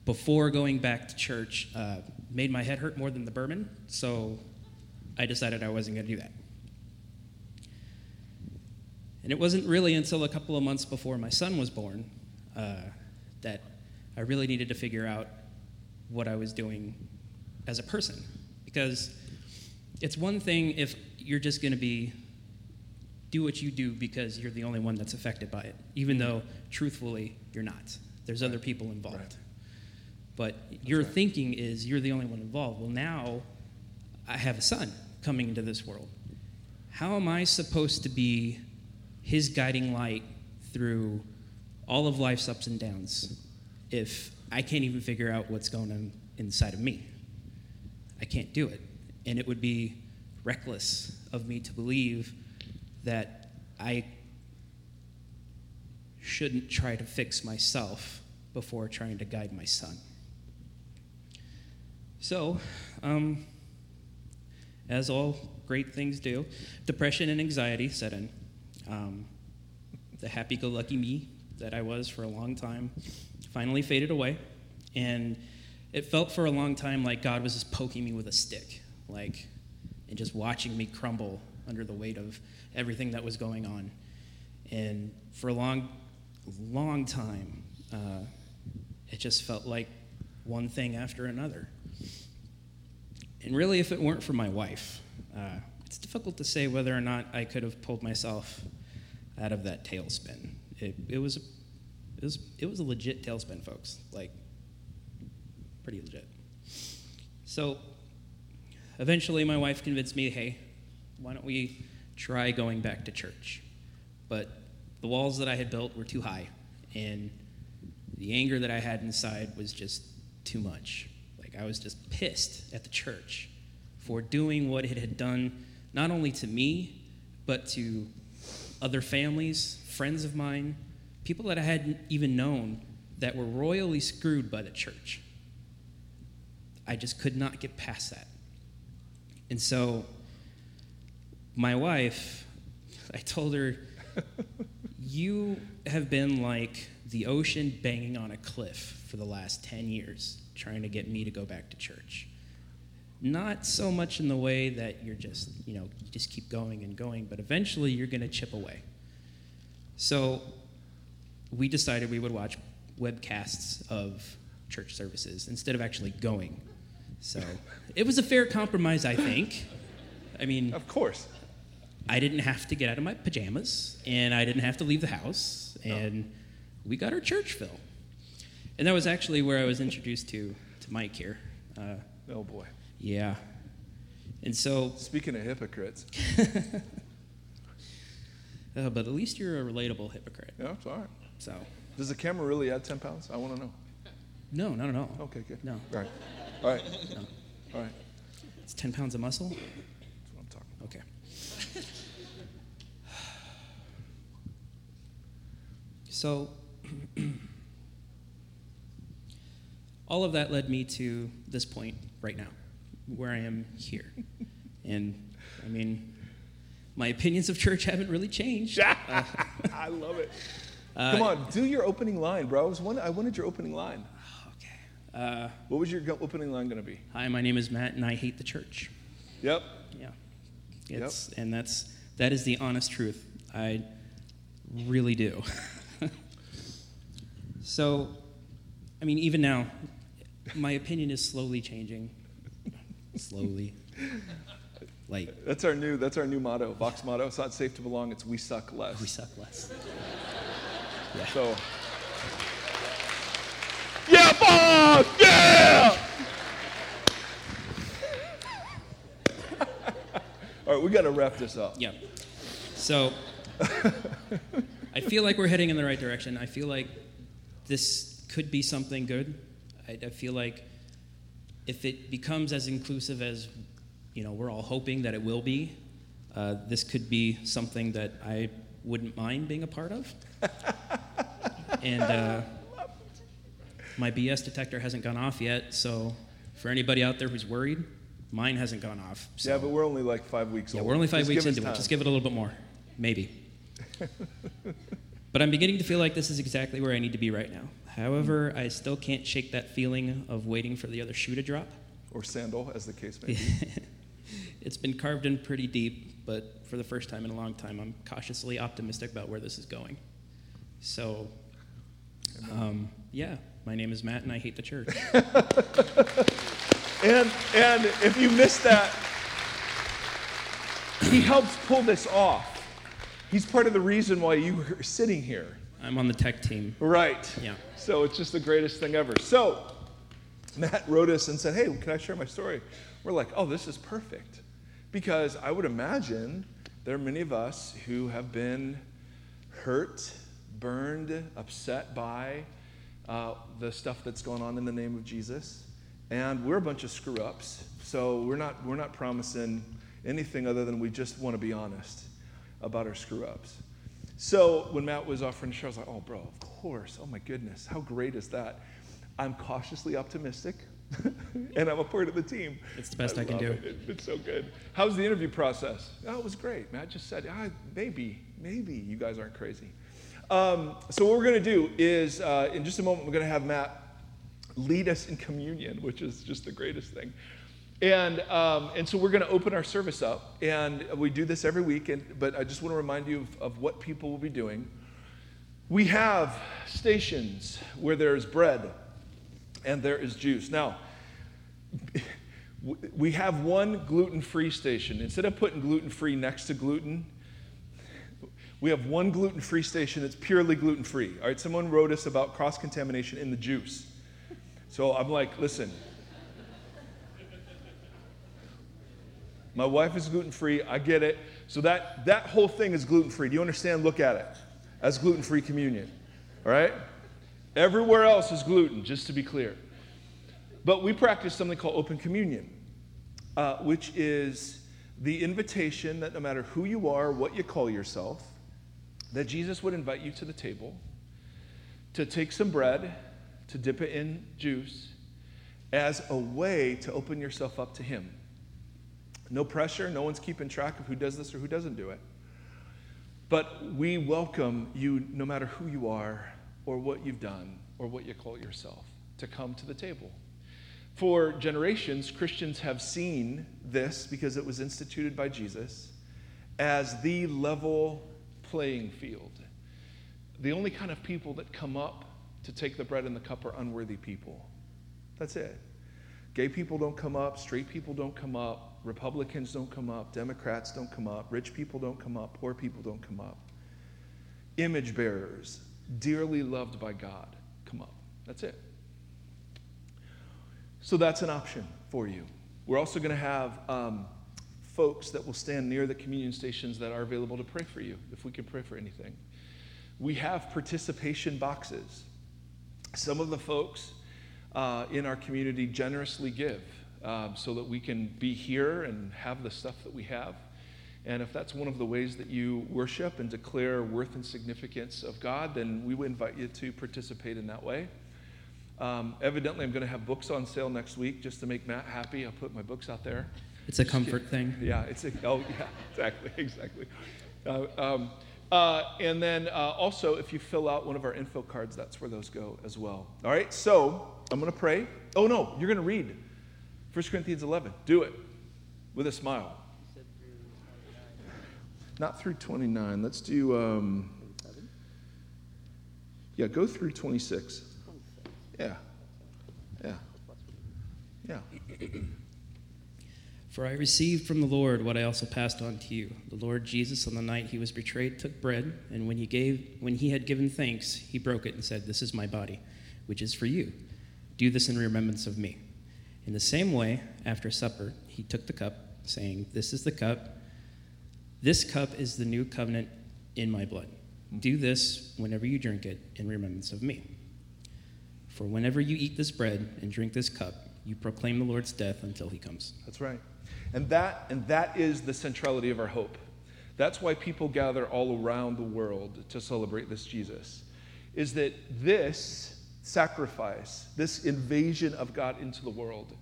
before going back to church uh, made my head hurt more than the bourbon, so I decided I wasn't going to do that. And it wasn't really until a couple of months before my son was born uh, that I really needed to figure out what I was doing as a person. Because it's one thing if you're just going to be do what you do because you're the only one that's affected by it, even mm-hmm. though truthfully you're not. There's other people involved. Right. But your right. thinking is you're the only one involved. Well, now I have a son coming into this world. How am I supposed to be his guiding light through all of life's ups and downs if I can't even figure out what's going on inside of me? I can't do it. And it would be reckless of me to believe that I shouldn't try to fix myself before trying to guide my son. So, um, as all great things do, depression and anxiety set in. Um, the happy go lucky me that I was for a long time finally faded away. And it felt for a long time like God was just poking me with a stick, like, and just watching me crumble under the weight of everything that was going on. And for a long, long time, uh, it just felt like one thing after another. And really, if it weren't for my wife, uh, it's difficult to say whether or not I could have pulled myself out of that tailspin. It, it was, it was, it was a legit tailspin, folks. Like, pretty legit. So, eventually, my wife convinced me, hey, why don't we try going back to church? But the walls that I had built were too high, and the anger that I had inside was just too much. Like, I was just pissed at the church for doing what it had done not only to me, but to other families, friends of mine, people that I hadn't even known that were royally screwed by the church. I just could not get past that. And so, my wife, I told her, You have been like the ocean banging on a cliff for the last 10 years, trying to get me to go back to church. Not so much in the way that you're just, you know, you just keep going and going, but eventually you're going to chip away. So we decided we would watch webcasts of church services instead of actually going. So it was a fair compromise, I think. I mean, Of course. I didn't have to get out of my pajamas, and I didn't have to leave the house, and we got our church fill. And that was actually where I was introduced to to Mike here. Uh, Oh boy. yeah. And so, Speaking of hypocrites. uh, but at least you're a relatable hypocrite. Yeah, it's all right. So, Does the camera really add 10 pounds? I want to know. no, not at all. Okay, good. No. All right. All right. No. All right. It's 10 pounds of muscle? That's what I'm talking about. Okay. So, all of that led me to this point right now, where I am here. And I mean, my opinions of church haven't really changed. Uh, I love it. uh, Come on, do your opening line, bro. I, was one, I wanted your opening line. Okay. Uh, What was your opening line going to be? hi, my name is Matt, and I hate the church. Yep. Yeah. It's, And that's, that is the honest truth. I really do. so, I mean, even now, my opinion is slowly changing. slowly. Like, That's our new. That's our new motto. Vox motto. It's not safe to belong. It's we suck less. we suck less. So. Yeah, Bob! Yeah! All right, we got to wrap this up. Yeah. So, I feel like we're heading in the right direction. I feel like this could be something good. I, I feel like if it becomes as inclusive as you know we're all hoping that it will be, uh, this could be something that I wouldn't mind being a part of. and uh, My BS detector hasn't gone off yet, so for anybody out there who's worried, mine hasn't gone off. So. Yeah, but we're only like five weeks Yeah, old. we're only five Just weeks into it. Just give it a little bit more. Maybe. but I'm beginning to feel like this is exactly where I need to be right now. However, I still can't shake that feeling of waiting for the other shoe to drop. Or sandal, as the case may be. it's been carved in pretty deep, but for the first time in a long time, I'm cautiously optimistic about where this is going. So, um, yeah, my name is Matt, and I hate the church. And and if you missed that, he helps pull this off. He's part of the reason why you are sitting here. I'm on the tech team. Right. Yeah. So it's just the greatest thing ever. So Matt wrote us and said, Hey, can I share my story? We're like, Oh, this is perfect. Because I would imagine there are many of us who have been hurt, burned, upset by uh, the stuff that's going on in the name of Jesus. And we're a bunch of screw ups. So we're not, we're not promising anything other than we just want to be honest about our screw ups. So when Matt was offering to share, I was like, oh, bro, of course. Oh, my goodness. How great is that? I'm cautiously optimistic, and I'm a part of the team. It's the best I can do. It. It- It's so good. How was the interview process? Oh, it was great. Matt just said, ah, maybe, maybe you guys aren't crazy. Um, so what we're going to do is, uh, in just a moment, we're going to have Matt lead us in communion, which is just the greatest thing. And, um, and so we're going to open our service up, and we do this every week. And, but I just want to remind you of, of what people will be doing. We have stations where there's bread and there is juice. Now, we have one gluten free station. Instead of putting gluten free next to gluten, we have one gluten free station that's purely gluten free. All right, someone wrote us about cross contamination in the juice. So I'm like, listen, my wife is gluten free. I get it. So that, that whole thing is gluten free. Do you understand? Look at it as gluten free communion. All right? Everywhere else is gluten, just to be clear. But we practice something called open communion, uh, which is the invitation that no matter who you are, what you call yourself, that Jesus would invite you to the table to take some bread, to dip it in juice, as a way to open yourself up to Him. No pressure, no one's keeping track of who does this or who doesn't do it. But we welcome you, no matter who you are, or what you've done, or what you call yourself, to come to the table. For generations, Christians have seen this because it was instituted by Jesus as the level playing field. The only kind of people that come up to take the bread and the cup are unworthy people. That's it. Gay people don't come up, straight people don't come up, Republicans don't come up, Democrats don't come up, rich people don't come up, poor people don't come up. Image bearers, dearly loved by God, come up. That's it. So that's an option for you. We're also going to have um, folks that will stand near the communion stations that are available to pray for you if we can pray for anything. We have participation boxes. Some of the folks uh, in our community generously give um, so that we can be here and have the stuff that we have. And if that's one of the ways that you worship and declare worth and significance of God, then we would invite you to participate in that way. Um, evidently, I'm going to have books on sale next week just to make Matt happy. I'll put my books out there. It's a comfort thing. Yeah, it's a, oh, yeah, exactly, exactly. Uh, um, uh, and then uh, also, if you fill out one of our info cards, that's where those go as well. All right, so I'm going to pray. Oh, no, you're going to read 1 Corinthians 11. Do it with a smile. Not through 29. Let's do, um, yeah, go through 26. Yeah, yeah, yeah. For I received from the Lord what I also passed on to you. The Lord Jesus, on the night he was betrayed, took bread, and when he, gave, when he had given thanks, he broke it and said, This is my body, which is for you. Do this in remembrance of me. In the same way, after supper, he took the cup, saying, This is the cup. This cup is the new covenant in my blood. Do this whenever you drink it in remembrance of me. For whenever you eat this bread and drink this cup, you proclaim the Lord's death until he comes. That's right. And that, and that is the centrality of our hope. That's why people gather all around the world to celebrate this Jesus. Is that this sacrifice, this invasion of God into the world.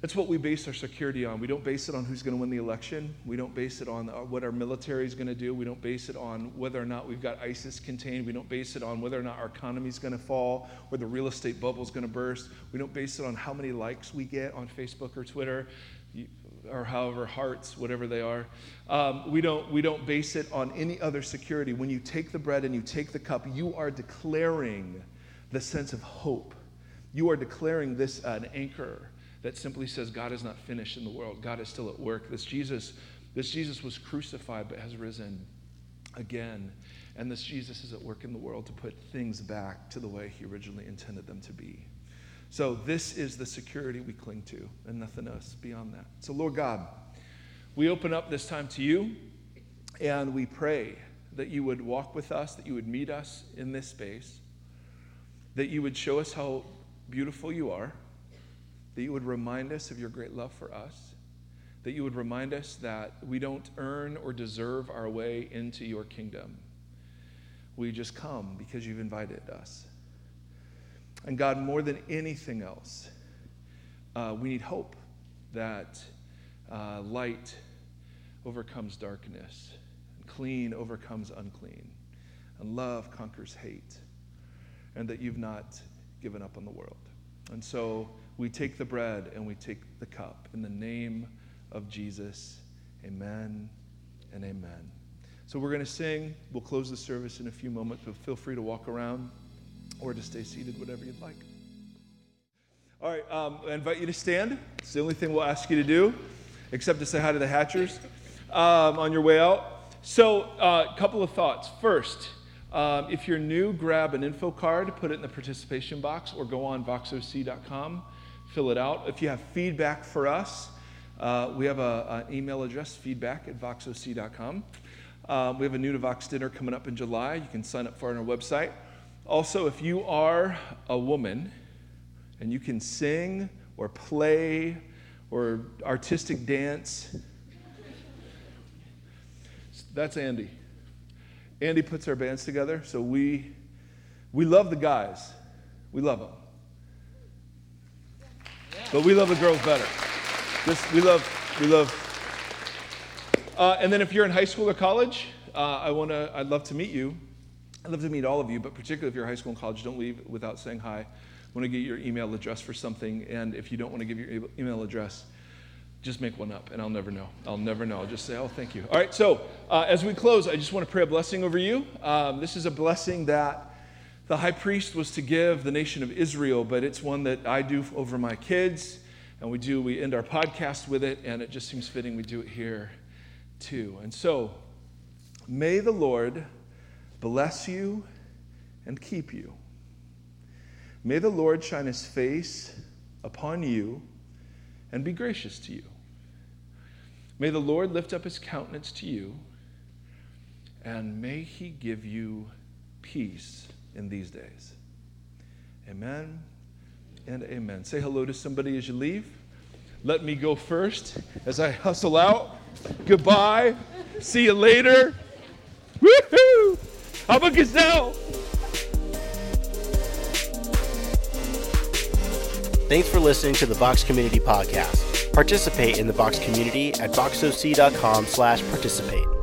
That's what we base our security on. We don't base it on who's going to win the election. We don't base it on uh, what our military is going to do. We don't base it on whether or not we've got ISIS contained. We don't base it on whether or not our economy is going to fall or the real estate bubble is going to burst. We don't base it on how many likes we get on Facebook or Twitter or however hearts, whatever they are. Um, we, don't, we don't base it on any other security. When you take the bread and you take the cup, you are declaring the sense of hope. You are declaring this uh, an anchor that simply says God is not finished in the world. God is still at work. This Jesus, this Jesus was crucified but has risen again. And this Jesus is at work in the world to put things back to the way he originally intended them to be. So this is the security we cling to and nothing else beyond that. So Lord God, we open up this time to you and we pray that you would walk with us, that you would meet us in this space, that you would show us how beautiful you are that you would remind us of your great love for us, that you would remind us that we don't earn or deserve our way into your kingdom. We just come because you've invited us. And God, more than anything else, uh, we need hope that uh, light overcomes darkness, and clean overcomes unclean, and love conquers hate, and that you've not given up on the world. And so, we take the bread and we take the cup. In the name of Jesus, amen and amen. So we're going to sing. We'll close the service in a few moments, but feel free to walk around or to stay seated, whatever you'd like. All right, um, I invite you to stand. It's the only thing we'll ask you to do, except to say hi to the Hatchers um, on your way out. So, a uh, couple of thoughts. First, um, if you're new, grab an info card, put it in the participation box, or go on voxoc.com fill it out. If you have feedback for us, uh, we have an email address, feedback at voxoc.com. Um, we have a new to Vox dinner coming up in July. You can sign up for it on our website. Also, if you are a woman and you can sing or play or artistic dance, that's Andy. Andy puts our bands together, so we, we love the guys. We love them. But we love the girls better. Just, we love, we love. Uh, and then if you're in high school or college, uh, I want to, I'd love to meet you. I'd love to meet all of you, but particularly if you're high school and college, don't leave without saying hi. I want to get your email address for something, and if you don't want to give your email address, just make one up, and I'll never know. I'll never know. I'll just say, oh, thank you. All right, so uh, as we close, I just want to pray a blessing over you. Um, this is a blessing that the high priest was to give the nation of Israel, but it's one that I do over my kids, and we do, we end our podcast with it, and it just seems fitting we do it here too. And so, may the Lord bless you and keep you. May the Lord shine his face upon you and be gracious to you. May the Lord lift up his countenance to you, and may he give you peace in these days. Amen and amen. Say hello to somebody as you leave. Let me go first as I hustle out. Goodbye. See you later. Woohoo! How about Gazelle? Thanks for listening to the Vox Community Podcast. Participate in the Vox community at voxoc.com slash participate.